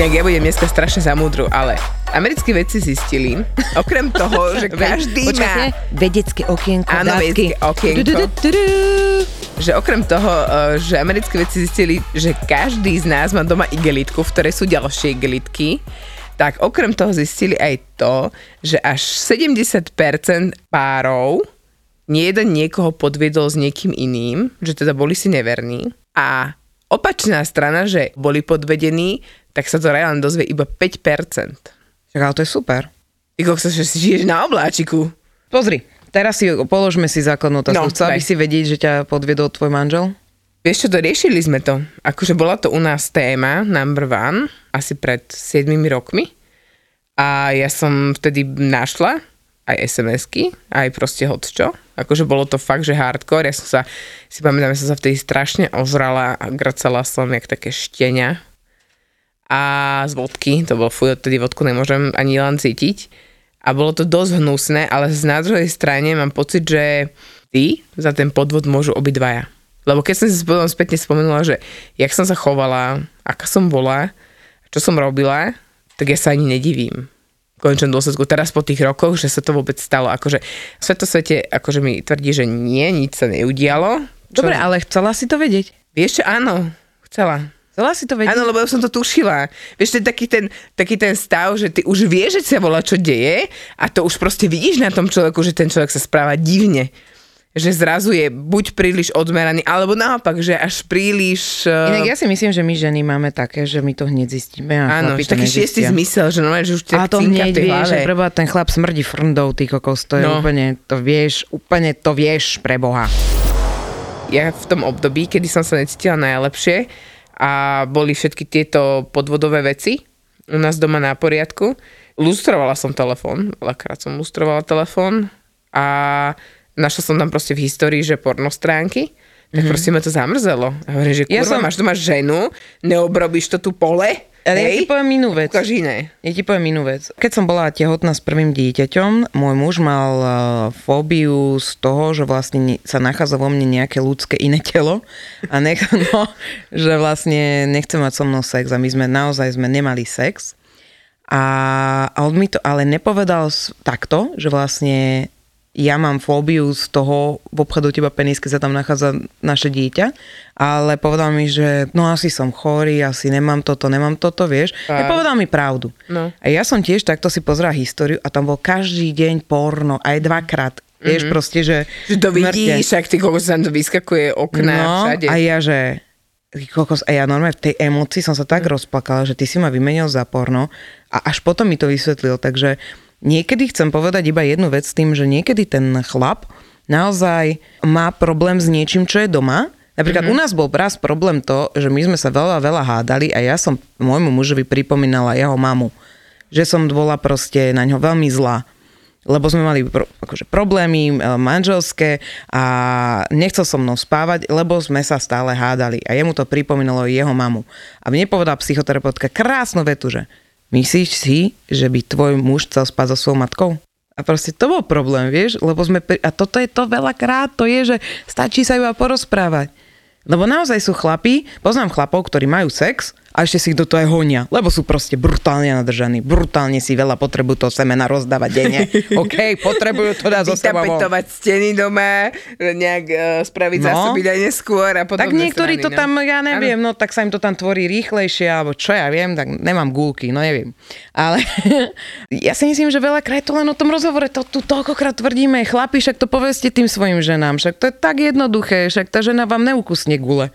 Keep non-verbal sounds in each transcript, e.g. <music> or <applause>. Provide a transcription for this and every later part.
Inak ja budem dneska strašne zamúdru, ale americkí vedci zistili, okrem toho, že <laughs> každý má... Vedecké okienko, Áno, vedecké okienko. Že okrem toho, eh, že americkí vedci zistili, že každý z nás má doma igelitku, v ktorej sú ďalšie igelitky, tak okrem toho zistili aj to, že až 70% párov nie jeden niekoho podviedol s niekým iným, že teda boli si neverní. A opačná strana, že boli podvedení, tak sa to reálne dozvie iba 5%. Však ale to je super. Ty kokso, že si žiješ na obláčiku. Pozri, teraz si položme si základnú otázku. No, Chcela by si vedieť, že ťa podviedol tvoj manžel? Vieš čo, to riešili sme to. Akože bola to u nás téma number one, asi pred 7 rokmi. A ja som vtedy našla aj SMS-ky, aj proste hocčo. Akože bolo to fakt, že hardcore. Ja som sa, si pamätám, ja som sa vtedy strašne ožrala a gracala som jak také štenia. A z vodky, to bolo fuj, odtedy vodku nemôžem ani len cítiť. A bolo to dosť hnusné, ale z na druhej strane mám pocit, že ty za ten podvod môžu obidvaja. Lebo keď som si potom spätne spomenula, že jak som sa chovala, aká som bola, čo som robila, tak ja sa ani nedivím. V končnom dôsledku teraz po tých rokoch, že sa to vôbec stalo. Akože v svetosvete akože mi tvrdí, že nie, nič sa neudialo. Čo, Dobre, ale chcela si to vedieť. Vieš čo, áno, chcela. Chcela si to vedieť. Áno, lebo ja som to tušila. Vieš, to je taký ten, taký ten stav, že ty už vieš, že sa volá, čo deje a to už proste vidíš na tom človeku, že ten človek sa správa divne. Že zrazu je buď príliš odmeraný, alebo naopak, že až príliš... Uh, Inak ja si myslím, že my ženy máme také, že my to hneď zistíme a áno, že taký šiestý nezistia. zmysel, že normálne, že už A to hneď vieš, že preba ten chlap smrdí frndou, ty kokos, to je No. úplne, to vieš, úplne to vieš pre Boha. ja v tom období, kedy som sa necítila najlepšie a boli všetky tieto podvodové veci u nás doma na poriadku, lustrovala som telefón, veľakrát som lustrovala telefón a našla som tam proste v histórii, že pornostránky, tak mm-hmm. proste ma to zamrzelo. A hovorím, že Ja kurva, som- máš doma ženu, neobrobíš to tu pole, Ale ja ti hej, poviem inú vec. ukáž iné. Ja ti poviem inú vec. Keď som bola tehotná s prvým dieťaťom, môj muž mal uh, fóbiu z toho, že vlastne ne- sa nachádza vo mne nejaké ľudské iné telo a nech, <laughs> no, že vlastne nechce mať so mnou sex a my sme naozaj sme nemali sex. A, a on mi to ale nepovedal takto, že vlastne ja mám fóbiu z toho v obchodu teba penis, keď sa tam nachádza naše dieťa, ale povedal mi, že no asi som chorý, asi nemám toto, nemám toto, vieš. Tak. Nepovedal mi pravdu. No. A ja som tiež takto si pozrela históriu a tam bol každý deň porno, aj dvakrát. Vieš, proste, že... Že to vidíš, však ty kokos sa tam vyskakuje okna No, všade. a ja, že kokos, a ja normálne v tej emocii som sa tak rozplakala, že ty si ma vymenil za porno a až potom mi to vysvetlil, takže niekedy chcem povedať iba jednu vec s tým, že niekedy ten chlap naozaj má problém s niečím, čo je doma. Napríklad mm-hmm. u nás bol raz problém to, že my sme sa veľa, veľa hádali a ja som môjmu mužovi pripomínala jeho mamu, že som bola proste na ňo veľmi zlá lebo sme mali pro, akože problémy e, manželské a nechcel so mnou spávať, lebo sme sa stále hádali a jemu to pripomínalo jeho mamu. A mne povedala psychoterapeutka krásnu vetu, že myslíš si, že by tvoj muž chcel spať so svojou matkou? A proste to bol problém, vieš, lebo sme, pri- a toto je to veľakrát, to je, že stačí sa iba porozprávať. Lebo naozaj sú chlapí, poznám chlapov, ktorí majú sex a ešte si ich do toho aj honia, lebo sú proste brutálne nadržaní, brutálne si veľa potrebujú to semena rozdávať denne. <laughs> OK, potrebujú to dať zo seba vytapetovať steny doma, nejak uh, spraviť No. zásoby aj neskôr a potom Tak niektorí to tam, ja neviem, no tak sa im to tam tvorí rýchlejšie, alebo čo ja viem, tak nemám gulky, no neviem. Ale <laughs> ja si myslím, že veľakrát to len o tom rozhovore, to tu toľkokrát tvrdíme, chlapi, však to povedzte tým svojim ženám, však to je tak jednoduché, však tá žena vám neukusne gule.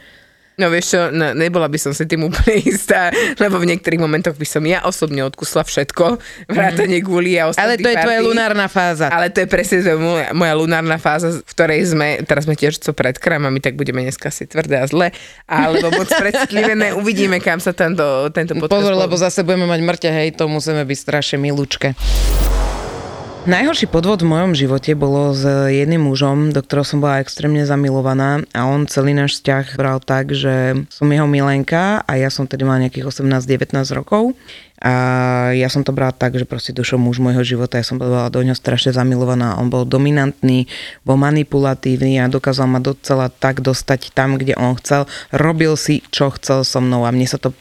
No vieš čo, no, nebola by som si tým úplne <laughs> istá, lebo v niektorých momentoch by som ja osobne odkusla všetko, vrátane guli a Ale to je tvoja lunárna fáza. Ale to je presne to moja, moja lunárna fáza, v ktorej sme, teraz sme tiež co pred krámami, tak budeme dneska si tvrdé a zle, alebo moc <laughs> predstlivené, uvidíme, kam sa tento, tento podcast... Pozor, lebo zase budeme mať mŕte, hej, to musíme byť strašne milúčke. Najhorší podvod v mojom živote bolo s jedným mužom, do ktorého som bola extrémne zamilovaná a on celý náš vzťah bral tak, že som jeho milenka a ja som tedy mala nejakých 18-19 rokov. A ja som to brala tak, že proste došiel muž môjho života, ja som bola do ňoho strašne zamilovaná, on bol dominantný, bol manipulatívny a dokázal ma docela tak dostať tam, kde on chcel, robil si, čo chcel so mnou a mne sa to,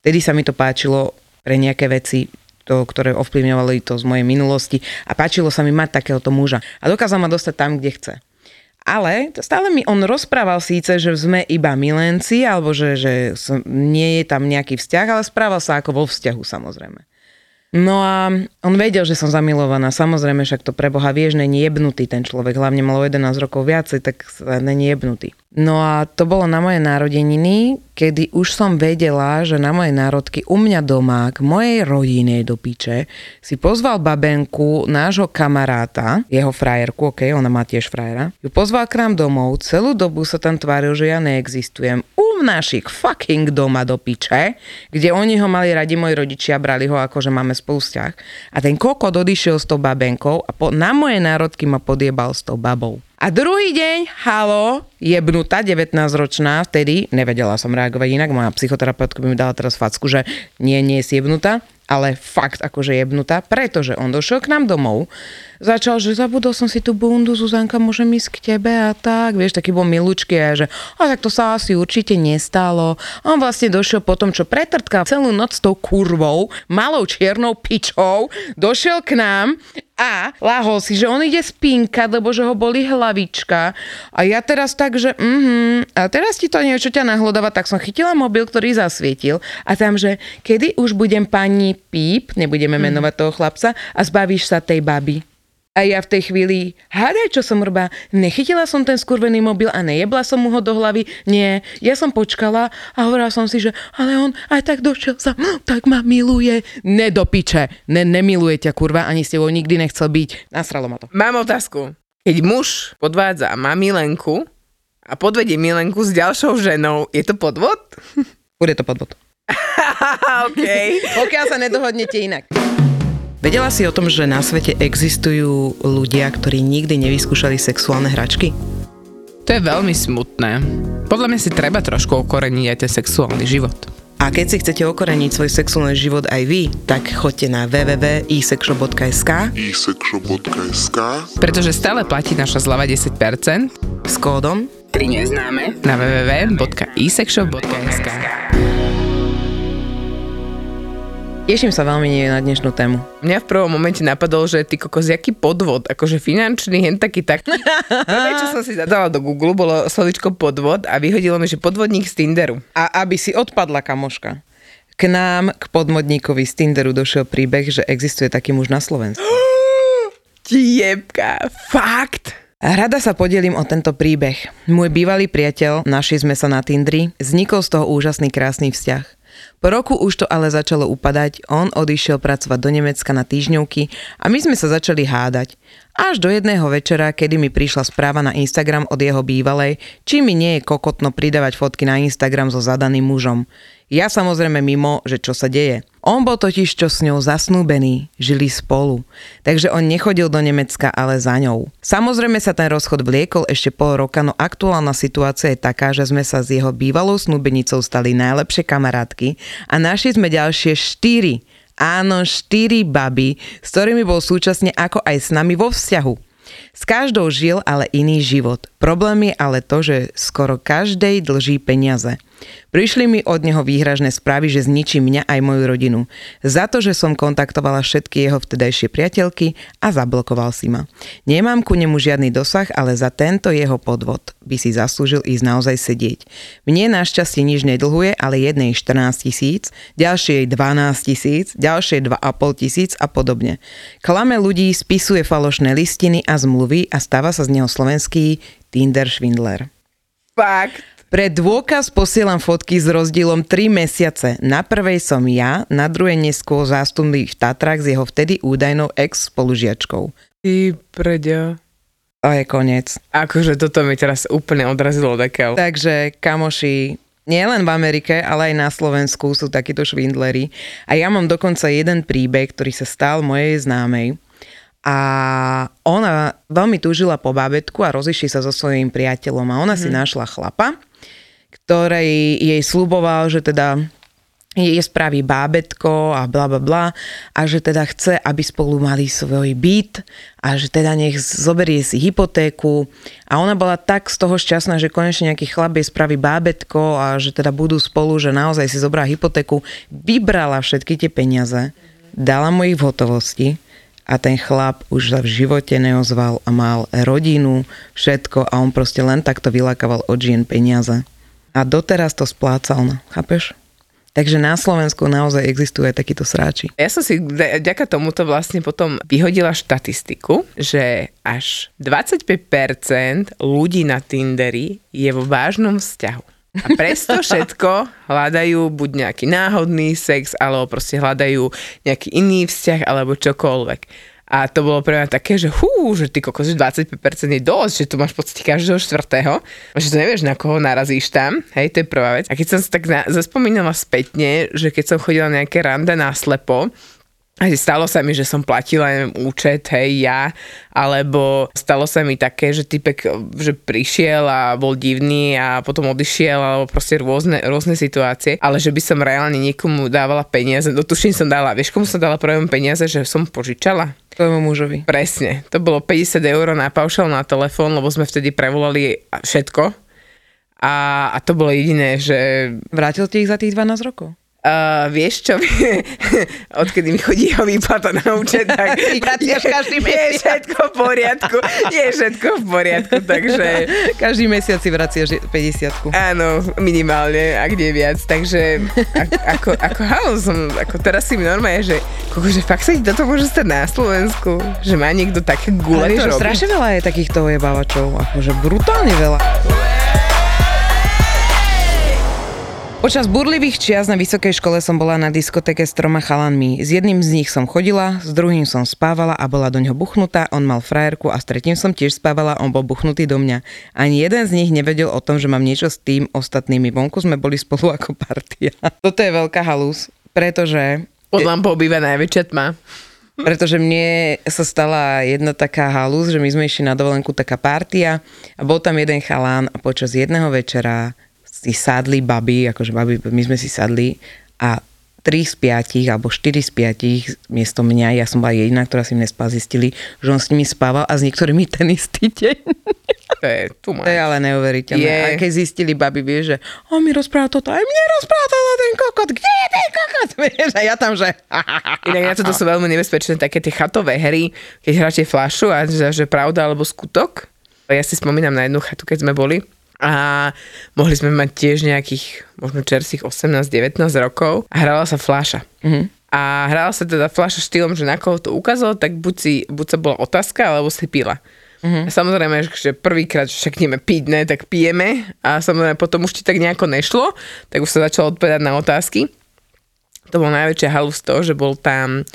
tedy sa mi to páčilo pre nejaké veci, to, ktoré ovplyvňovali to z mojej minulosti a páčilo sa mi mať takéhoto muža. A dokázal ma dostať tam, kde chce. Ale stále mi on rozprával síce, že sme iba milenci, alebo že, že nie je tam nejaký vzťah, ale správal sa ako vo vzťahu samozrejme. No a on vedel, že som zamilovaná. Samozrejme, však to pre Boha vieš, není jebnutý ten človek. Hlavne mal 11 rokov viacej, tak není jebnutý. No a to bolo na moje narodeniny, kedy už som vedela, že na moje národky u mňa doma, k mojej rodine do piče, si pozval babenku nášho kamaráta, jeho frajerku, ok, ona má tiež frajera, ju pozval k nám domov, celú dobu sa tam tváril, že ja neexistujem. U našich fucking doma do piče, kde oni ho mali radi, moji rodičia brali ho ako, že máme spolu vzťah. A ten kokot odišiel s tou babenkou a po, na moje národky ma podiebal s tou babou. A druhý deň, halo, jebnutá, 19-ročná, vtedy, nevedela som reagovať inak, moja psychoterapeutka by mi dala teraz facku, že nie, nie je jebnutá, ale fakt akože jebnutá, pretože on došiel k nám domov, začal, že zabudol som si tú bundu, Zuzanka, môžem ísť k tebe a tak, vieš, taký bol milúčky a že a tak to sa asi určite nestalo. A on vlastne došiel po tom, čo pretrtkal celú noc s tou kurvou, malou čiernou pičou, došiel k nám a lahol si, že on ide spinkať, lebo že ho boli hlavička. A ja teraz tak, že mhm, a teraz ti to niečo ťa nahlodáva, tak som chytila mobil, ktorý zasvietil a tam, že kedy už budem pani Píp, nebudeme mm. menovať toho chlapca, a zbavíš sa tej baby. A ja v tej chvíli, hádaj, čo som robila, nechytila som ten skurvený mobil a nejebla som mu ho do hlavy. Nie, ja som počkala a hovorila som si, že ale on aj tak došiel sa, tak ma miluje. Nedopiče, ne, nemiluje ťa kurva, ani s tebou nikdy nechcel byť. Nasralo ma to. Mám otázku. Keď muž podvádza a má milenku a podvedie milenku s ďalšou ženou, je to podvod? Bude to podvod. <laughs> OK. Pokiaľ sa nedohodnete inak. Vedela si o tom, že na svete existujú ľudia, ktorí nikdy nevyskúšali sexuálne hračky? To je veľmi smutné. Podľa mňa si treba trošku okoreniť aj ten sexuálny život. A keď si chcete okoreniť svoj sexuálny život aj vy, tak choďte na www.isexshop.sk isexshop.sk Pretože stále platí naša zlava 10% s kódom 3 neznáme na www.isexshop.sk Teším sa veľmi na dnešnú tému. Mňa v prvom momente napadol, že ty kokos, jaký podvod, akože finančný, hen taký taký. <laughs> Prvé, čo som si zadala do Google, bolo slovičko podvod a vyhodilo mi, že podvodník z Tinderu. A aby si odpadla, kamoška. K nám, k podmodníkovi z Tinderu došiel príbeh, že existuje taký muž na Slovensku. <gasps> Tiebka, fakt? Rada sa podelím o tento príbeh. Môj bývalý priateľ, našli sme sa na Tindri, vznikol z toho úžasný krásny vzťah. Po roku už to ale začalo upadať, on odišiel pracovať do Nemecka na týždňovky a my sme sa začali hádať. Až do jedného večera, kedy mi prišla správa na Instagram od jeho bývalej, či mi nie je kokotno pridávať fotky na Instagram so zadaným mužom. Ja samozrejme mimo, že čo sa deje. On bol totiž čo s ňou zasnúbený, žili spolu, takže on nechodil do Nemecka, ale za ňou. Samozrejme sa ten rozchod vliekol ešte pol roka, no aktuálna situácia je taká, že sme sa s jeho bývalou snúbenicou stali najlepšie kamarátky a našli sme ďalšie štyri, áno, štyri baby, s ktorými bol súčasne ako aj s nami vo vzťahu. S každou žil ale iný život. Problém je ale to, že skoro každej dlží peniaze. Prišli mi od neho výhražné správy, že zničí mňa aj moju rodinu. Za to, že som kontaktovala všetky jeho vtedajšie priateľky a zablokoval si ma. Nemám ku nemu žiadny dosah, ale za tento jeho podvod by si zaslúžil ísť naozaj sedieť. Mne našťastie nič nedlhuje, ale jednej 14 tisíc, ďalšej 12 tisíc, ďalšej 2,5 tisíc a podobne. Klame ľudí, spisuje falošné listiny a zmluvy a stáva sa z neho slovenský Tinder Schwindler. Fakt. Pre dôkaz posielam fotky s rozdielom 3 mesiace. Na prvej som ja, na druhej neskôr zástupný v Tatrách s jeho vtedy údajnou ex-spolužiačkou. Ty preďa. To je koniec. Akože toto mi teraz úplne odrazilo dekel. Takže kamoši, nie len v Amerike, ale aj na Slovensku sú takíto švindleri. A ja mám dokonca jeden príbeh, ktorý sa stal mojej známej. A ona veľmi túžila po bábetku a rozišli sa so svojím priateľom. A ona mm. si našla chlapa, ktorý jej sluboval, že teda jej spraví bábetko a bla bla bla a že teda chce, aby spolu mali svoj byt a že teda nech zoberie si hypotéku a ona bola tak z toho šťastná, že konečne nejaký chlap jej spraví bábetko a že teda budú spolu, že naozaj si zobrá hypotéku, vybrala všetky tie peniaze, dala mu ich v hotovosti a ten chlap už sa v živote neozval a mal rodinu, všetko a on proste len takto vylakával od žien peniaze. A doteraz to splácal, chápeš? Takže na Slovensku naozaj existujú aj takíto sráči. Ja som si vďaka tomuto vlastne potom vyhodila štatistiku, že až 25% ľudí na Tinderi je vo vážnom vzťahu. A presto <laughs> všetko hľadajú buď nejaký náhodný sex, alebo proste hľadajú nejaký iný vzťah, alebo čokoľvek. A to bolo pre mňa také, že hú, že ty kokos, že 25% je dosť, že tu máš podstate každého štvrtého, že to nevieš, na koho narazíš tam, hej, to je prvá vec. A keď som sa tak na, zaspomínala spätne, že keď som chodila nejaké rande na slepo, a stalo sa mi, že som platila neviem, účet, hej, ja, alebo stalo sa mi také, že typek, že prišiel a bol divný a potom odišiel, alebo proste rôzne, rôzne situácie, ale že by som reálne niekomu dávala peniaze, no tuším som dala, vieš komu som dala prvom peniaze, že som požičala? Tvojmu mužovi. Presne, to bolo 50 eur na paušal na telefón, lebo sme vtedy prevolali všetko a, a to bolo jediné, že... Vrátil ti ich za tých 12 rokov? Uh, vieš čo, <laughs> odkedy mi chodí jeho výplata na účet, tak <laughs> je, každý je všetko v poriadku, je všetko v poriadku, takže... Každý mesiac si vraciaš 50 Áno, minimálne, ak nie viac, takže ako, ako, halo, som, ako teraz si mi normálne, že, koko, že fakt sa ti toto môže stať na Slovensku, že má niekto také gule, Ale vieš, strašne veľa je takýchto ojebávačov, akože brutálne veľa. Počas burlivých čias na vysokej škole som bola na diskotéke s troma chalanmi. S jedným z nich som chodila, s druhým som spávala a bola do ňoho buchnutá, on mal frajerku a s tretím som tiež spávala, on bol buchnutý do mňa. Ani jeden z nich nevedel o tom, že mám niečo s tým ostatnými. Vonku sme boli spolu ako partia. <laughs> Toto je veľká halus, pretože... Pod lampou býva najväčšia tma. Pretože mne sa stala jedna taká halus, že my sme išli na dovolenku taká partia a bol tam jeden chalán a počas jedného večera si sadli baby, akože baby, my sme si sadli a 3 z 5 alebo 4 z 5 miesto mňa, ja som bola jediná, ktorá si nespala, zistili, že on s nimi spával a s niektorými ten istý deň. To je, tu to je ale neuveriteľné. Je. A keď zistili baby, vieš, že on mi rozpráva toto, aj mne rozpráva toto ten kokot, kde je ten kokot? <laughs> Vieš, a ja tam, že... <laughs> Inak na toto sú veľmi nebezpečné také tie chatové hry, keď hráte flašu a že, že pravda alebo skutok. Ja si spomínam na jednu chatu, keď sme boli a mohli sme mať tiež nejakých možno čerstvých 18-19 rokov a hrala sa fláša. Mm-hmm. A hrala sa teda fláša štýlom, že na koho to ukázalo, tak buď, si, buď sa bola otázka, alebo si pila. Mm-hmm. A samozrejme, že prvýkrát, že však ideme piť, ne, tak pijeme a samozrejme potom už ti tak nejako nešlo, tak už sa začalo odpovedať na otázky. To bol najväčšia halus to, že bol tam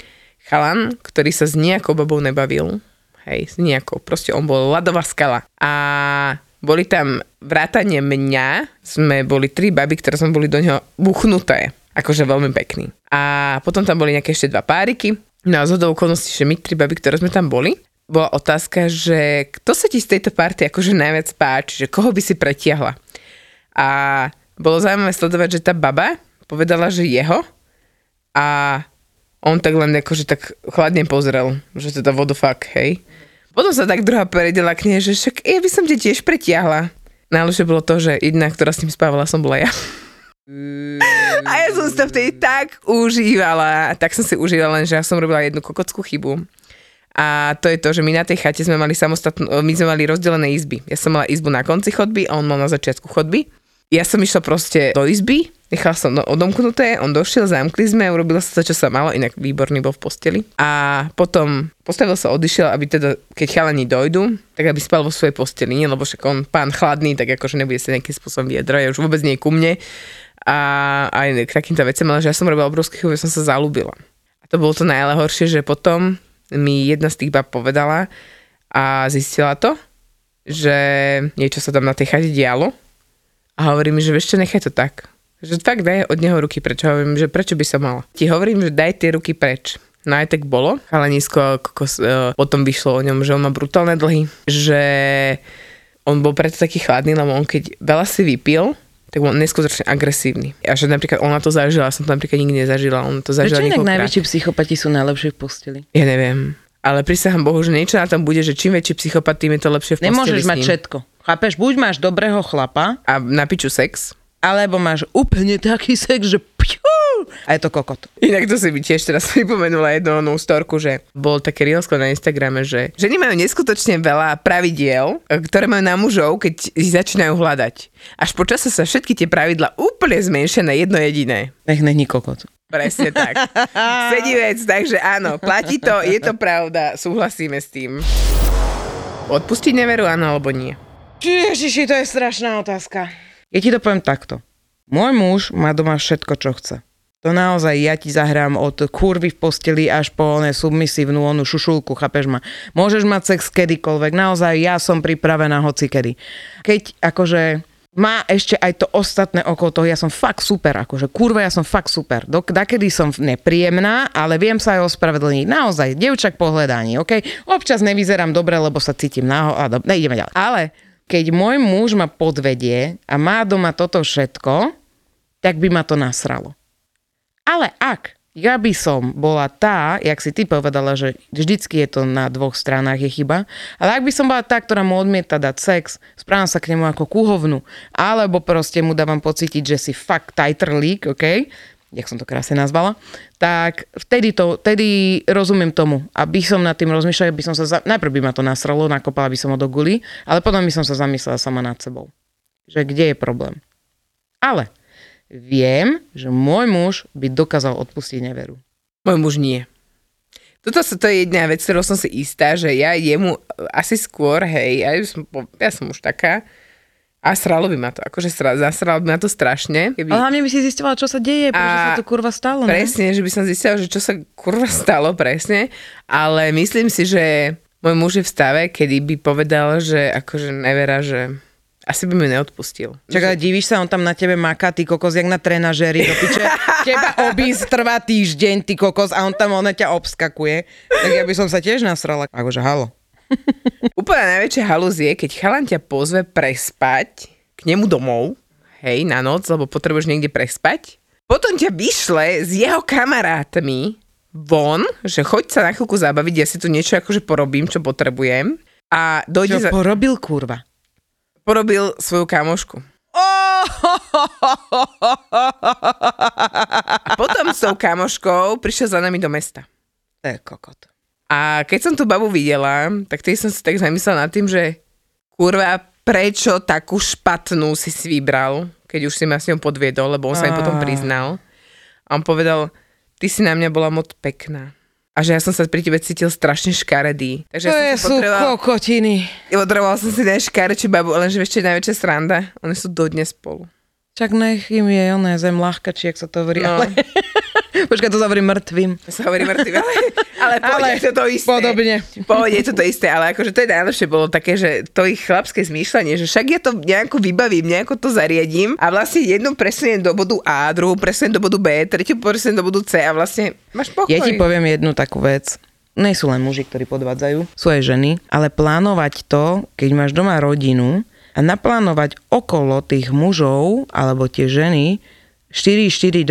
chalan, ktorý sa s nejakou babou nebavil. Hej, s nejakou. Proste on bol ľadová skala. A boli tam vrátanie mňa, sme boli tri baby, ktoré sme boli do neho buchnuté. Akože veľmi pekný. A potom tam boli nejaké ešte dva páriky. No a zhodou okolností, že my tri baby, ktoré sme tam boli, bola otázka, že kto sa ti z tejto party akože najviac páči, že koho by si pretiahla. A bolo zaujímavé sledovať, že tá baba povedala, že jeho a on tak len akože tak chladne pozrel, že teda what the hej. Potom sa tak druhá predela k nej, že však ja by som ti tiež pretiahla. Najlepšie bolo to, že jedna, ktorá s ním spávala, som bola ja. A ja som to vtedy tak užívala. Tak som si užívala, len že ja som robila jednu kokockú chybu. A to je to, že my na tej chate sme mali samostatnú, my sme mali rozdelené izby. Ja som mala izbu na konci chodby a on mal na začiatku chodby. Ja som išla proste do izby, Nechal som odomknuté, on došiel, zamkli sme, urobilo sa to, čo sa malo, inak výborný bol v posteli. A potom postavil sa, odišiel, aby teda, keď chalani dojdu, tak aby spal vo svojej posteli, nie, lebo však on pán chladný, tak akože nebude sa nejakým spôsobom vyjadrať, už vôbec nie ku mne. A aj k takýmto vecem, ale že ja som robila obrovský chybu, som sa zalúbila. A to bolo to najhoršie, že potom mi jedna z tých bab povedala a zistila to, že niečo sa tam na tej chate dialo a hovorí mi, že vieš čo, nechaj to tak že fakt daj od neho ruky preč. Hovorím, že prečo by som mala. Ti hovorím, že daj tie ruky preč. No aj tak bolo. Chalanisko kokos, uh, potom vyšlo o ňom, že on má brutálne dlhy, že on bol preto taký chladný, lebo on keď veľa si vypil, tak bol neskutočne agresívny. A že napríklad ona to zažila, som to napríklad nikdy nezažila, on to zažila Prečo inak najväčší psychopati sú najlepšie v posteli? Ja neviem. Ale prisahám Bohu, že niečo na tom bude, že čím väčší psychopat, tým je to lepšie v posteli Nemôžeš mať všetko. Chápeš? Buď máš dobrého chlapa, A na piču sex. alebo máš úplne taký sex, že pjú, a je to kokot. Inak to si mi tiež teraz <laughs> pripomenula jednu onú storku, že bol také reelsko na Instagrame, že ženy majú neskutočne veľa pravidiel, e, ktoré majú na mužov, keď ich začínajú hľadať. Až po čase sa všetky tie pravidla úplne zmenšia na jedno jediné. Nech není kokot. Presne tak. <laughs> Sedí vec, takže áno, platí to, je to pravda, súhlasíme s tým. Odpustiť neveru, áno alebo nie? Ježiši, to je strašná otázka. Ja ti to poviem takto. Môj muž má doma všetko, čo chce. To naozaj ja ti zahrám od kurvy v posteli až po one submisívnu onú šušulku, chápeš ma. Môžeš mať sex kedykoľvek, naozaj ja som pripravená hoci kedy. Keď akože má ešte aj to ostatné okolo toho, ja som fakt super, akože kurva, ja som fakt super. Dok, dakedy som nepríjemná, ale viem sa aj ospravedlniť. Naozaj, devčak po hľadaní, ok? Občas nevyzerám dobre, lebo sa cítim do, nejdeme ďalej. Ale keď môj muž ma podvedie a má doma toto všetko, tak by ma to nasralo. Ale ak ja by som bola tá, jak si ty povedala, že vždycky je to na dvoch stranách je chyba, ale ak by som bola tá, ktorá mu odmieta dať sex, správam sa k nemu ako kuhovnu, alebo proste mu dávam pocítiť, že si fakt tajtrlík, ok? Jak som to krásne nazvala, tak vtedy, to, vtedy rozumiem tomu. Aby som nad tým rozmýšľala, by som sa, za... najprv by ma to nasralo, nakopala by som ho do guli, ale potom by som sa zamyslela sama nad sebou. Že kde je problém. Ale viem, že môj muž by dokázal odpustiť neveru. Môj muž nie. Toto sa to je jedna vec, ktorou som si istá, že ja jemu asi skôr, hej, ja som, ja som už taká, a sralo by ma to, akože sra, zasralo by ma to strašne. Keby... Ale hlavne by si zistila, čo sa deje, prečo A sa to kurva stalo. ne? Presne, že by som zistila, že čo sa kurva stalo presne, ale myslím si, že môj muž je v stave, kedy by povedal, že akože nevera, že asi by mi neodpustil. Čakaj, divíš sa, on tam na tebe maká, ty kokos, jak na trenažéri, do piče. <laughs> Teba obísť trvá týždeň, ty kokos, a on tam, ona ťa obskakuje. Tak ja by som sa tiež nasrala. Akože halo. <laughs> Úplne najväčšia halúz je, keď chalan ťa pozve prespať k nemu domov, hej, na noc, lebo potrebuješ niekde prespať. Potom ťa vyšle s jeho kamarátmi von, že choď sa na chvíľku zabaviť, ja si tu niečo akože porobím, čo potrebujem. A dojde Čo za... porobil, kurva? porobil svoju kamošku. <laughs> A potom s tou kamoškou prišiel za nami do mesta. To je kokot. A keď som tú babu videla, tak tej som si tak zamyslela nad tým, že kurva, prečo takú špatnú si si vybral, keď už si ma s ňou podviedol, lebo on sa mi potom priznal. A on povedal, ty si na mňa bola moc pekná. A že ja som sa pri tebe cítil strašne škaredý. Takže To ja som sú kokotiny. potreboval som si nájsť škarečí babu, lenže je najväčšia sranda? Oni sú dodnes spolu. Čak nech im je oné zem ľahka, či jak sa to hovorí. No. Ale... <laughs> Počkaj, to sa hovorí mŕtvým. To sa hovorí mŕtvy, ale, ale Ale to to isté. podobne. Pôjde to to isté, ale akože to je najlepšie bolo také, že to ich chlapské zmýšľanie, že však ja to nejako vybavím, nejako to zariadím a vlastne jednu presuniem do bodu A, druhú presuniem do bodu B, tretiu presuniem do bodu C a vlastne máš pokoj. Ja ti poviem jednu takú vec. Nie sú len muži, ktorí podvádzajú, sú aj ženy, ale plánovať to, keď máš doma rodinu a naplánovať okolo tých mužov alebo tie ženy 4-4-2,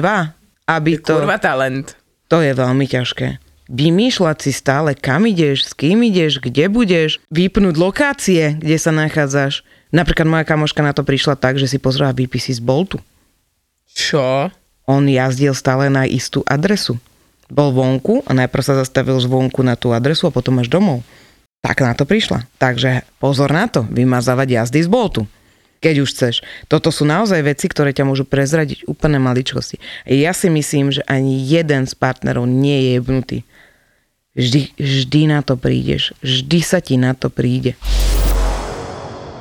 aby to... Kurva talent. To je veľmi ťažké. Vymýšľať si stále, kam ideš, s kým ideš, kde budeš, vypnúť lokácie, kde sa nachádzaš. Napríklad moja kamoška na to prišla tak, že si pozrela výpisy z Boltu. Čo? On jazdil stále na istú adresu. Bol vonku a najprv sa zastavil zvonku na tú adresu a potom až domov. Tak na to prišla. Takže pozor na to, vymazávať jazdy z Boltu. keď už chceš. Toto sú naozaj veci, ktoré ťa môžu prezradiť úplne maličkosti. Ja si myslím, že ani jeden z partnerov nie je jebnutý. Vždy, vždy na to prídeš. Vždy sa ti na to príde.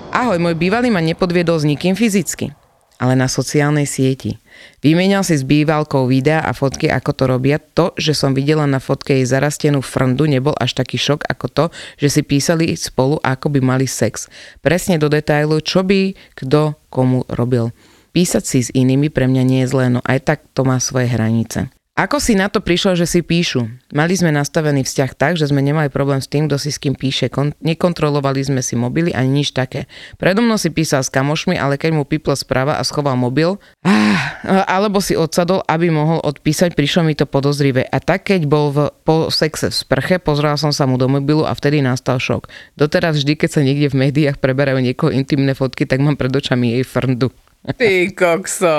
Ahoj, môj bývalý ma nepodviedol s nikým fyzicky, ale na sociálnej sieti. Vymienial si s bývalkou videa a fotky, ako to robia. To, že som videla na fotke jej zarastenú frndu, nebol až taký šok ako to, že si písali spolu, ako by mali sex. Presne do detailu, čo by kto komu robil. Písať si s inými pre mňa nie je zlé, no aj tak to má svoje hranice. Ako si na to prišlo, že si píšu? Mali sme nastavený vzťah tak, že sme nemali problém s tým, kto si s kým píše. Kon- nekontrolovali sme si mobily ani nič také. Predo mnou si písal s kamošmi, ale keď mu pipla správa a schoval mobil, ah, alebo si odsadol, aby mohol odpísať, prišlo mi to podozrivé. A tak, keď bol v, po sexe v sprche, pozrel som sa mu do mobilu a vtedy nastal šok. Doteraz vždy, keď sa niekde v médiách preberajú niekoho intimné fotky, tak mám pred očami jej frndu. Ty kokso.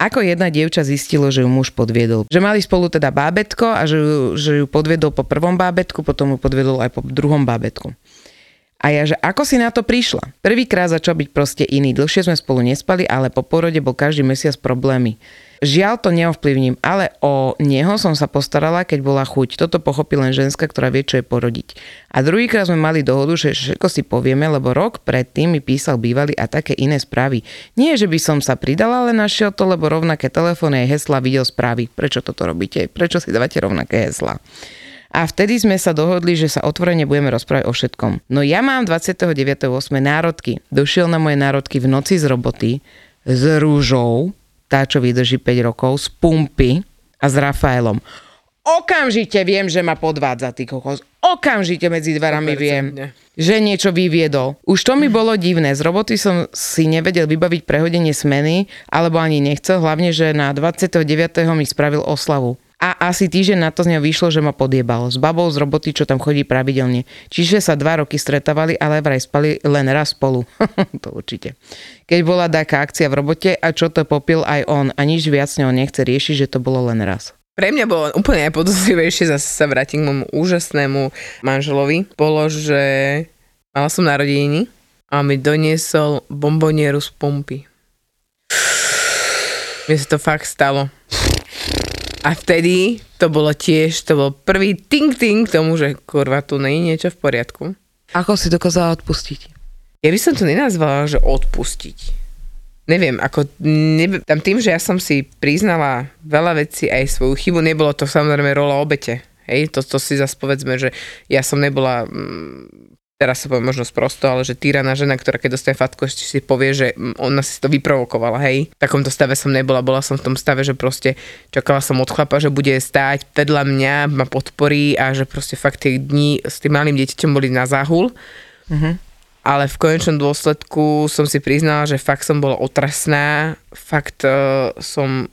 Ako jedna dievča zistilo, že ju muž podviedol. Že mali spolu teda bábetko a že ju, že ju podviedol po prvom bábetku, potom ju podviedol aj po druhom bábetku. A ja, že ako si na to prišla? Prvýkrát začal byť proste iný. Dlhšie sme spolu nespali, ale po porode bol každý mesiac problémy. Žiaľ to neovplyvním, ale o neho som sa postarala, keď bola chuť. Toto pochopí len ženská, ktorá vie, čo je porodiť. A druhýkrát sme mali dohodu, že všetko si povieme, lebo rok predtým mi písal bývalý a také iné správy. Nie, že by som sa pridala, ale našiel to, lebo rovnaké telefóny aj hesla videl správy. Prečo toto robíte? Prečo si dávate rovnaké hesla? A vtedy sme sa dohodli, že sa otvorene budeme rozprávať o všetkom. No ja mám 29.8. národky. Došiel na moje národky v noci z roboty s rúžou, tá, čo vydrží 5 rokov, z pumpy a s Rafaelom. Okamžite viem, že ma podvádza, ty kokos. Okamžite medzi dverami viem, že niečo vyviedol. Už to mi bolo divné. Z roboty som si nevedel vybaviť prehodenie smeny, alebo ani nechcel, hlavne, že na 29. mi spravil oslavu. A asi týždeň na to z neho vyšlo, že ma podiebal. S babou z roboty, čo tam chodí pravidelne. Čiže sa dva roky stretávali, ale vraj spali len raz spolu. <laughs> to určite. Keď bola taká akcia v robote a čo to popil aj on a nič viac s ňou nechce riešiť, že to bolo len raz. Pre mňa bolo úplne aj podozrivejšie, zase sa vrátim k môjmu úžasnému manželovi, bolo, že mala som narodeniny a mi doniesol bombonieru z pumpy. Mne sa to fakt stalo. A vtedy to bolo tiež, to bol prvý ting-ting k tomu, že kurva, tu nie je niečo v poriadku. Ako si dokázala odpustiť? Ja by som to nenazvala, že odpustiť. Neviem, ako, nebe, tam tým, že ja som si priznala veľa vecí aj svoju chybu, nebolo to samozrejme rola obete. Hej, to, to si zase povedzme, že ja som nebola mm, teraz sa poviem možno sprosto, ale že týraná žena, ktorá keď dostane fatku, ešte si povie, že ona si to vyprovokovala, hej. V takomto stave som nebola, bola som v tom stave, že proste čakala som od chlapa, že bude stáť vedľa mňa, ma podporí a že proste fakt tie dni s tým malým dieťaťom boli na záhul. Mm-hmm. Ale v konečnom dôsledku som si priznala, že fakt som bola otrasná, fakt uh, som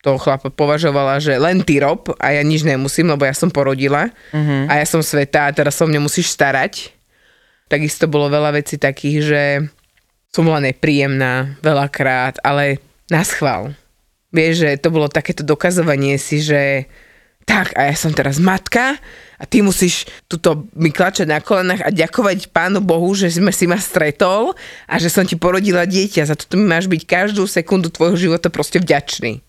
toho chlapa považovala, že len ty rob a ja nič nemusím, lebo ja som porodila mm-hmm. a ja som sveta a teraz som mňa musíš starať Takisto bolo veľa vecí takých, že som bola nepríjemná veľakrát, ale na schvál. Vieš, že to bolo takéto dokazovanie si, že tak a ja som teraz matka a ty musíš tuto mi klačať na kolenách a ďakovať Pánu Bohu, že sme si ma stretol a že som ti porodila dieťa. Za toto mi máš byť každú sekundu tvojho života proste vďačný.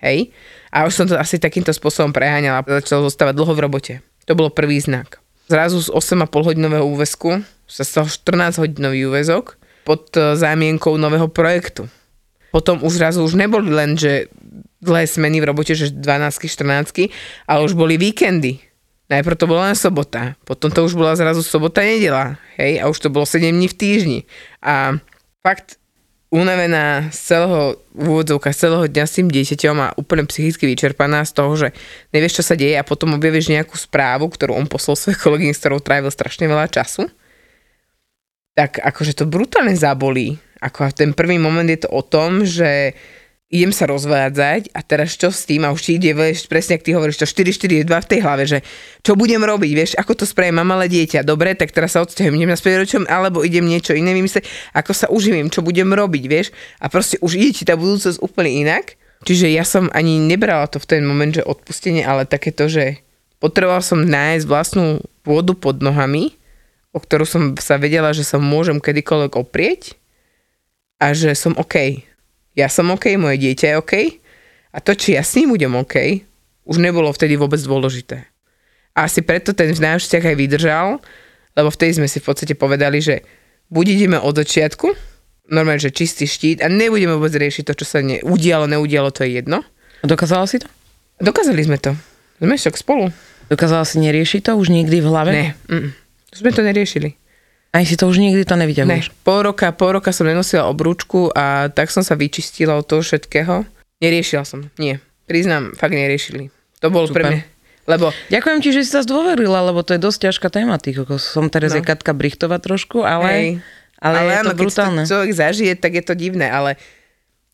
Hej? A už som to asi takýmto spôsobom preháňala. Začala zostávať dlho v robote. To bolo prvý znak. Zrazu z 8,5 hodinového úvesku sa stal 14 hodinový úvezok pod e, zámienkou nového projektu. Potom už zrazu už neboli len, že dlhé smeny v robote, že 12 14 ale už boli víkendy. Najprv to bola len sobota, potom to už bola zrazu sobota, nedela, hej, a už to bolo 7 dní v týždni. A fakt unavená z celého úvodzovka, z celého dňa s tým dieťaťom a úplne psychicky vyčerpaná z toho, že nevieš, čo sa deje a potom objavíš nejakú správu, ktorú on poslal svojej kolegyni, s ktorou trávil strašne veľa času tak akože to brutálne zabolí. Ako ten prvý moment je to o tom, že idem sa rozvádzať a teraz čo s tým a už ti ide, vieš, presne ak ty hovoríš, to 4-4 2 v tej hlave, že čo budem robiť, vieš, ako to spravím, mám malé dieťa, dobre, tak teraz sa odsťahujem, idem na ročom, alebo idem niečo iné vymyslieť, ako sa uživím, čo budem robiť, vieš, a proste už ide ti tá budúcnosť úplne inak. Čiže ja som ani nebrala to v ten moment, že odpustenie, ale takéto, že potreboval som nájsť vlastnú pôdu pod nohami, o ktorú som sa vedela, že sa môžem kedykoľvek oprieť a že som OK. Ja som OK, moje dieťa je OK a to, či ja s ním budem OK, už nebolo vtedy vôbec dôležité. A asi preto ten náš vzťah aj vydržal, lebo vtedy sme si v podstate povedali, že buď ideme od začiatku, normálne, že čistý štít a nebudeme vôbec riešiť to, čo sa ne, udialo, neudialo, to je jedno. Dokázala si to? Dokázali sme to. Sme však spolu. Dokázala si neriešiť to už nikdy v hlave? Ne, mm, sme to neriešili. Ani si to už nikdy to Ne, nevyťahuješ? pol roka, pol roka som nenosila obrúčku a tak som sa vyčistila od toho všetkého. Neriešila som, nie. Priznám, fakt neriešili. To bol Super. pre mňa. Lebo Ďakujem ti, že si sa zdôverila, lebo to je dosť ťažká téma. Kokos. som teraz No. no. Katka Brichtová trošku, ale, Hej. ale, ale je áno, to brutálne. Keď to človek zažije, tak je to divné, ale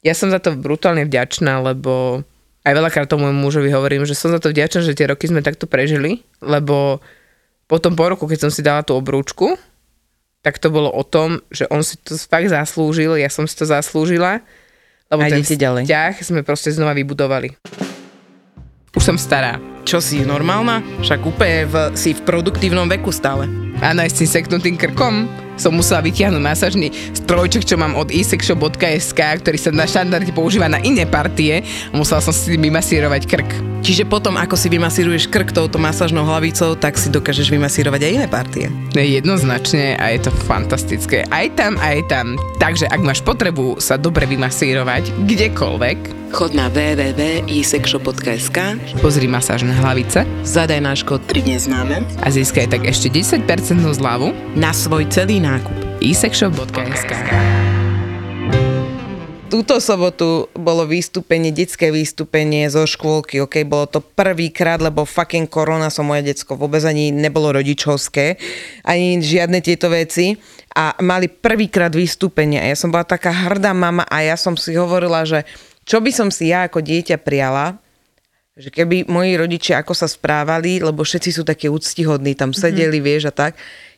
ja som za to brutálne vďačná, lebo aj veľakrát tomu mužovi hovorím, že som za to vďačná, že tie roky sme takto prežili, lebo potom po roku, keď som si dala tú obrúčku, tak to bolo o tom, že on si to fakt zaslúžil, ja som si to zaslúžila, lebo A ten ďalej. vzťah sme proste znova vybudovali. Už som stará. Čo si, normálna? Však úplne v, si v produktívnom veku stále. Áno, aj s tým seknutým krkom som musela vytiahnuť masážny strojček, čo mám od isexshop.sk, ktorý sa na štandardne používa na iné partie a musela som si vymasírovať krk. Čiže potom, ako si vymasíruješ krk touto masážnou hlavicou, tak si dokážeš vymasírovať aj iné partie. No jednoznačne a je to fantastické. Aj tam, aj tam. Takže ak máš potrebu sa dobre vymasírovať kdekoľvek, Chod na www.isexshop.sk pozri masážne hlavice. Zadaj náš kód 3 neznáme a získaj tak ešte 10% zľavu. Na svoj celý nákup. isexshop.sk Túto sobotu bolo vystúpenie, detské vystúpenie zo škôlky, ok, bolo to prvýkrát, lebo fucking korona som moje decko, vôbec ani nebolo rodičovské, ani žiadne tieto veci. A mali prvýkrát vystúpenie. A ja som bola taká hrdá mama a ja som si hovorila, že čo by som si ja ako dieťa prijala, že keby moji rodičia ako sa správali, lebo všetci sú takí úctihodní, tam sedeli, mm-hmm. vieš a tak,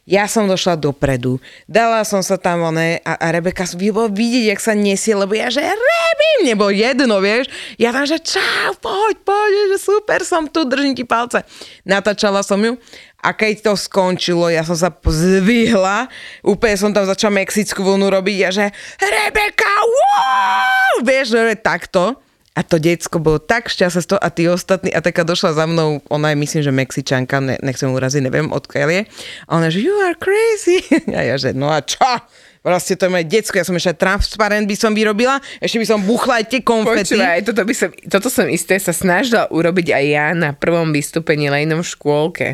ja som došla dopredu. Dala som sa tam, one, a, a Rebeka bolo vidieť, jak sa nesie, lebo ja, že Rebi, mne bolo jedno, vieš. Ja tam, že čau, poď, poď, že super som tu, držím ti palce. Natáčala som ju a keď to skončilo, ja som sa zvihla, úplne som tam začala mexickú vlnu robiť a že Rebeka, wow, vieš, že takto. A to decko bolo tak šťastné z toho a tí ostatní, a taká došla za mnou, ona je myslím, že Mexičanka, ne, nechcem uraziť, neviem odkiaľ je. A ona, že you are crazy. <laughs> A ja, že no a čo? Proste to je moje decko, ja som ešte transparent by som vyrobila, ešte by som buchla aj tie konfety. Počúvaj, toto, by som, toto som isté sa snažila urobiť aj ja na prvom vystúpení Lejnom v škôlke.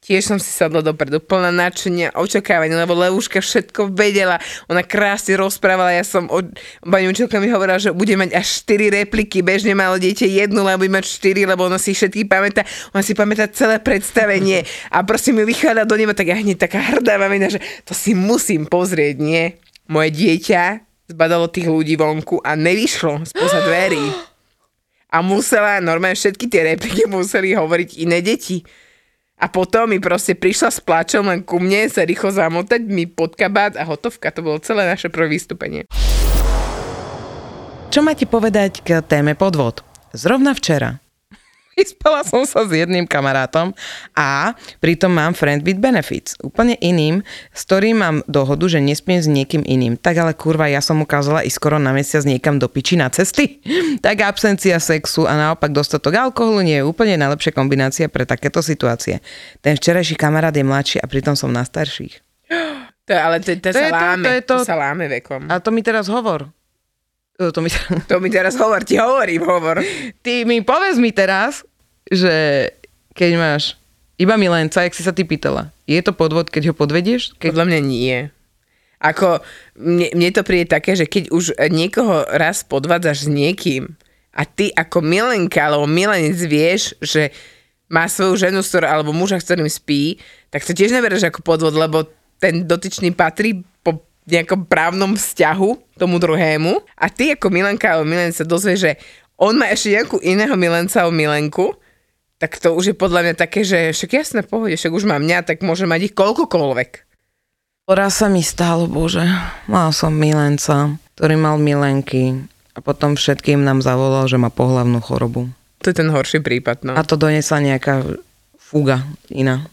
Tiež som si sadla dopredu, plná nadšenia, očakávania, lebo Leuška všetko vedela. Ona krásne rozprávala, ja som, od, pani učiteľka mi hovorila, že bude mať až 4 repliky, bežne malo dieťa jednu, lebo bude mať 4, lebo ona si všetky pamätá, ona si pamätá celé predstavenie a proste mi vychádza do neba, tak ja hneď taká hrdá mamina, že to si musím pozrieť, nie? Moje dieťa zbadalo tých ľudí vonku a nevyšlo spoza dverí. A musela, normálne všetky tie repliky museli hovoriť iné deti. A potom mi proste prišla s plačom len ku mne, sa rýchlo zamotať mi pod a hotovka. To bolo celé naše prvé vystúpenie. Čo máte povedať k téme podvod? Zrovna včera vyspala som sa s jedným kamarátom a pritom mám friend with benefits. Úplne iným, s ktorým mám dohodu, že nespiem s niekým iným. Tak ale kurva, ja som ukázala i skoro na mesiac niekam do piči na cesty. <laughs> tak absencia sexu a naopak dostatok alkoholu nie je úplne najlepšia kombinácia pre takéto situácie. Ten včerajší kamarát je mladší a pritom som na starších. <gasps> To, ale to, to, To sa to, láme, to je to, to. sa láme vekom. A to mi teraz hovor. To mi, To mi teraz hovor, ti hovorím, hovor. ty mi povedz mi teraz, že keď máš iba milenca, jak si sa ty pýtala, je to podvod, keď ho podvedieš? Keď... Podľa mňa nie. Ako, mne, mne to príde také, že keď už niekoho raz podvádzaš s niekým a ty ako milenka alebo milenec vieš, že má svoju ženu, s ktorou, alebo muža, s ktorým spí, tak to tiež nebereš ako podvod, lebo ten dotyčný patrí po nejakom právnom vzťahu tomu druhému a ty ako milenka alebo milenec sa dozvieš, že on má ešte nejakú iného milenca alebo milenku, tak to už je podľa mňa také, že však jasné, pohode, však už mám mňa, tak môže mať ich koľkokoľvek. Raz sa mi stalo, bože, mal som milenca, ktorý mal milenky a potom všetkým nám zavolal, že má pohlavnú chorobu. To je ten horší prípad, no. A to donesla nejaká fuga iná.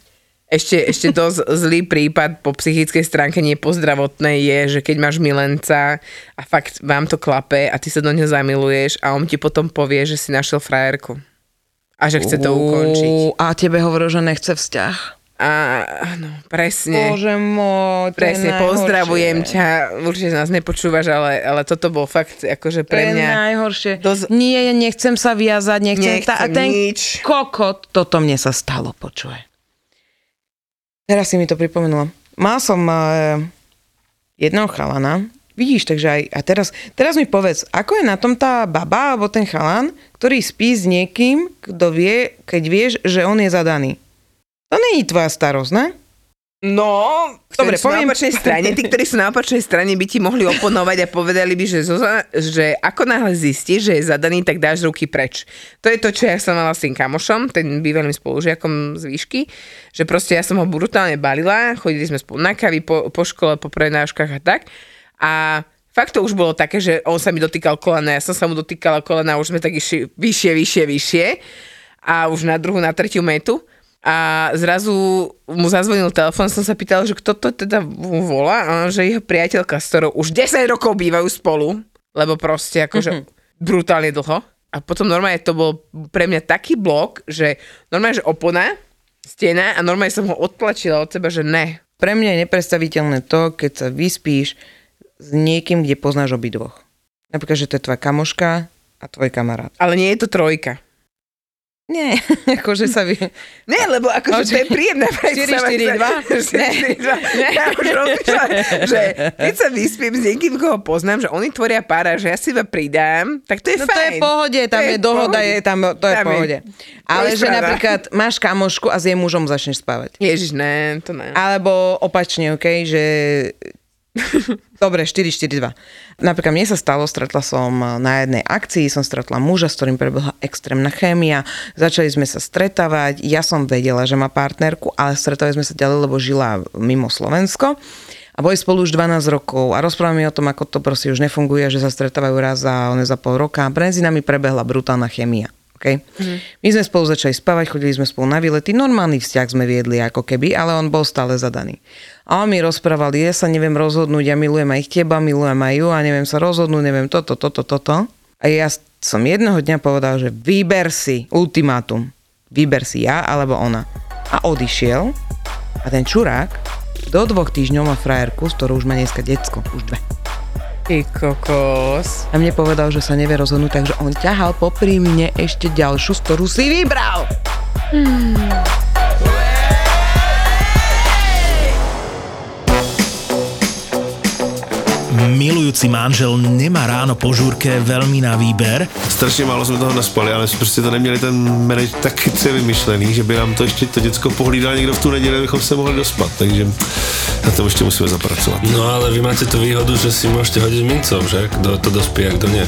Ešte, ešte dosť zlý prípad po psychickej stránke, nie po zdravotnej je, že keď máš milenca a fakt vám to klape a ty sa do neho zamiluješ a on ti potom povie, že si našiel frajerku. A že chce to ukončiť. A tebe hovoril, že nechce vzťah. A áno, presne. Bože môj, to je Presne, najhoršie. pozdravujem ťa. Určite nás nepočúvaš, ale, ale toto bol fakt akože To pre je mňa... najhoršie. Dosť- Nie, nechcem sa viazať, nechcem... Nechcem a ten nič. kokot, toto mne sa stalo, počuje. Teraz si mi to pripomenula. Mal som uh, jedného chalana, vidíš, takže aj, a teraz, teraz mi povedz, ako je na tom tá baba alebo ten chalan, ktorý spí s niekým, kto vie, keď vieš, že on je zadaný. To není tvoja starosť, ne? No, Dobre, sú poviem- na opačnej <laughs> strane, tí, ktorí sú na opačnej strane, by ti mohli oponovať a povedali by, že, Zuzana, že ako náhle zistíš, že je zadaný, tak dáš ruky preč. To je to, čo ja som mala s tým kamošom, ten bývalým spolužiakom z výšky, že proste ja som ho brutálne balila, chodili sme spolu na kavy po, po škole, po prednáškach a tak. A fakt to už bolo také, že on sa mi dotýkal kolena, ja som sa mu dotýkala kolena, už sme tak išli vyššie, vyššie, vyššie a už na druhú, na tretiu metu a zrazu mu zazvonil telefon, som sa pýtal, že kto to teda mu volá a že jeho priateľka, s ktorou už 10 rokov bývajú spolu, lebo proste akože mm-hmm. brutálne dlho. A potom normálne to bol pre mňa taký blok, že normálne, že opona, stena a normálne som ho odtlačila od seba, že ne. Pre mňa je nepredstaviteľné to, keď sa vyspíš s niekým, kde poznáš obidvoch. Napríklad, že to je tvoja kamoška a tvoj kamarát. Ale nie je to trojka. Nie, <laughs> akože sa vy... Nie, lebo akože to je príjemná predstava. 4-4-2? 4-4-2. Ja už rozmýšľam, že keď sa vyspím s niekým, koho poznám, že oni tvoria pára, že ja si iba pridám, tak to je No to je fajn. pohode, tam To je, je dohoda, pohode. je tam, to je v je. pohode. Ale že Rozpráva. napríklad máš kamošku a s jej mužom začneš spávať. Ježiš, ne, to ne. Alebo opačne, OK, že... <laughs> Dobre, 4-4-2. Napríklad mne sa stalo, stretla som na jednej akcii, som stretla muža, s ktorým prebehla extrémna chémia, začali sme sa stretávať, ja som vedela, že má partnerku, ale stretávali sme sa ďalej, lebo žila mimo Slovensko. A boli spolu už 12 rokov a rozprávame o tom, ako to proste už nefunguje, že sa stretávajú raz za, za pol roka a medzi nami prebehla brutálna chémia. Okay? Mm-hmm. My sme spolu začali spávať, chodili sme spolu na výlety, normálny vzťah sme viedli ako keby, ale on bol stále zadaný. A on mi rozprával, ja sa neviem rozhodnúť, ja milujem aj teba, milujem aj ju a neviem sa rozhodnúť, neviem toto, toto, toto. A ja som jedného dňa povedal, že vyber si ultimátum. Vyber si ja alebo ona. A odišiel a ten čurák do dvoch týždňov má frajerku, s ktorou už má dneska decko, už dve. Ty kokos. A mne povedal, že sa nevie rozhodnúť, takže on ťahal popri mne ešte ďalšiu, z ktorú si vybral. Milujúci manžel nemá ráno po žúrke veľmi na výber, Strašně málo jsme toho naspali, ale jsme prostě to neměli ten manage tak chytře vymyšlený, že by nám to ještě to děcko pohlídal někdo v tu neděli, abychom se mohli dospat. Takže na tom ještě musíme zapracovat. No ale vy máte tú výhodu, že si môžete hodiť mincov, že? Kto to dospí a kto nie. <laughs>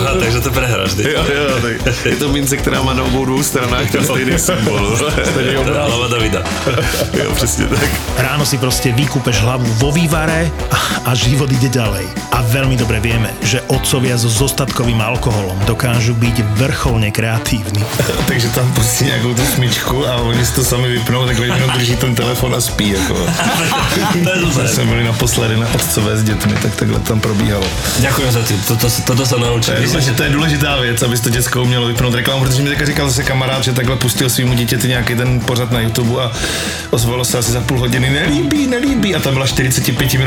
Aha, takže to prehráš, ty. jo, jo, tak je to mince, která má na obou dvou stranách ten stejný symbol. Stejný Davida. Jo, přesně tak. ráno si proste vykúpeš hlavu vo vývare a, a život ide ďalej. A veľmi dobre vieme, že otcovia so zostatkovým alkoholom dokážu byť vrcholne kreatívni. <laughs> takže tam pustí nějakou tu smyčku a oni si to sami vypnou, takhle jenom drží ten telefon a spí. Jako. <laughs> To jsme byli naposledy na otcové s dětmi, tak takhle tam probíhalo. Ďakujem za ty, toto, toto sa To naučím. je, Myslím, že to je důležitá věc, aby to děcko umělo vypnout reklamu, protože mi teďka říkal zase kamarád, že takhle pustil svýmu dítěti nějaký ten pořad na YouTube a ozvalo se asi za půl hodiny, nelíbí, nelíbí a tam byla 45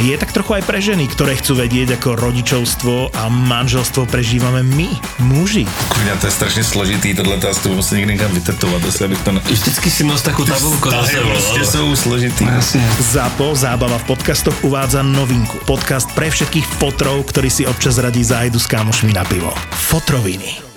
je tak trochu aj pre ženy, ktoré chcú vedieť, ako rodičovstvo a manželstvo prežívame my, muži. Kurňa, to je strašně složitý, tohle to asi musím někdy někam vytetovat, jestli abych to... Na... vždycky si nos takú tabulku sebou. prostě jsou složitý. ZAPO Zábava v podcastoch uvádza novinku. Podcast pre všetkých fotrov, ktorí si občas radí zájdu s kámošmi na pivo. Fotroviny.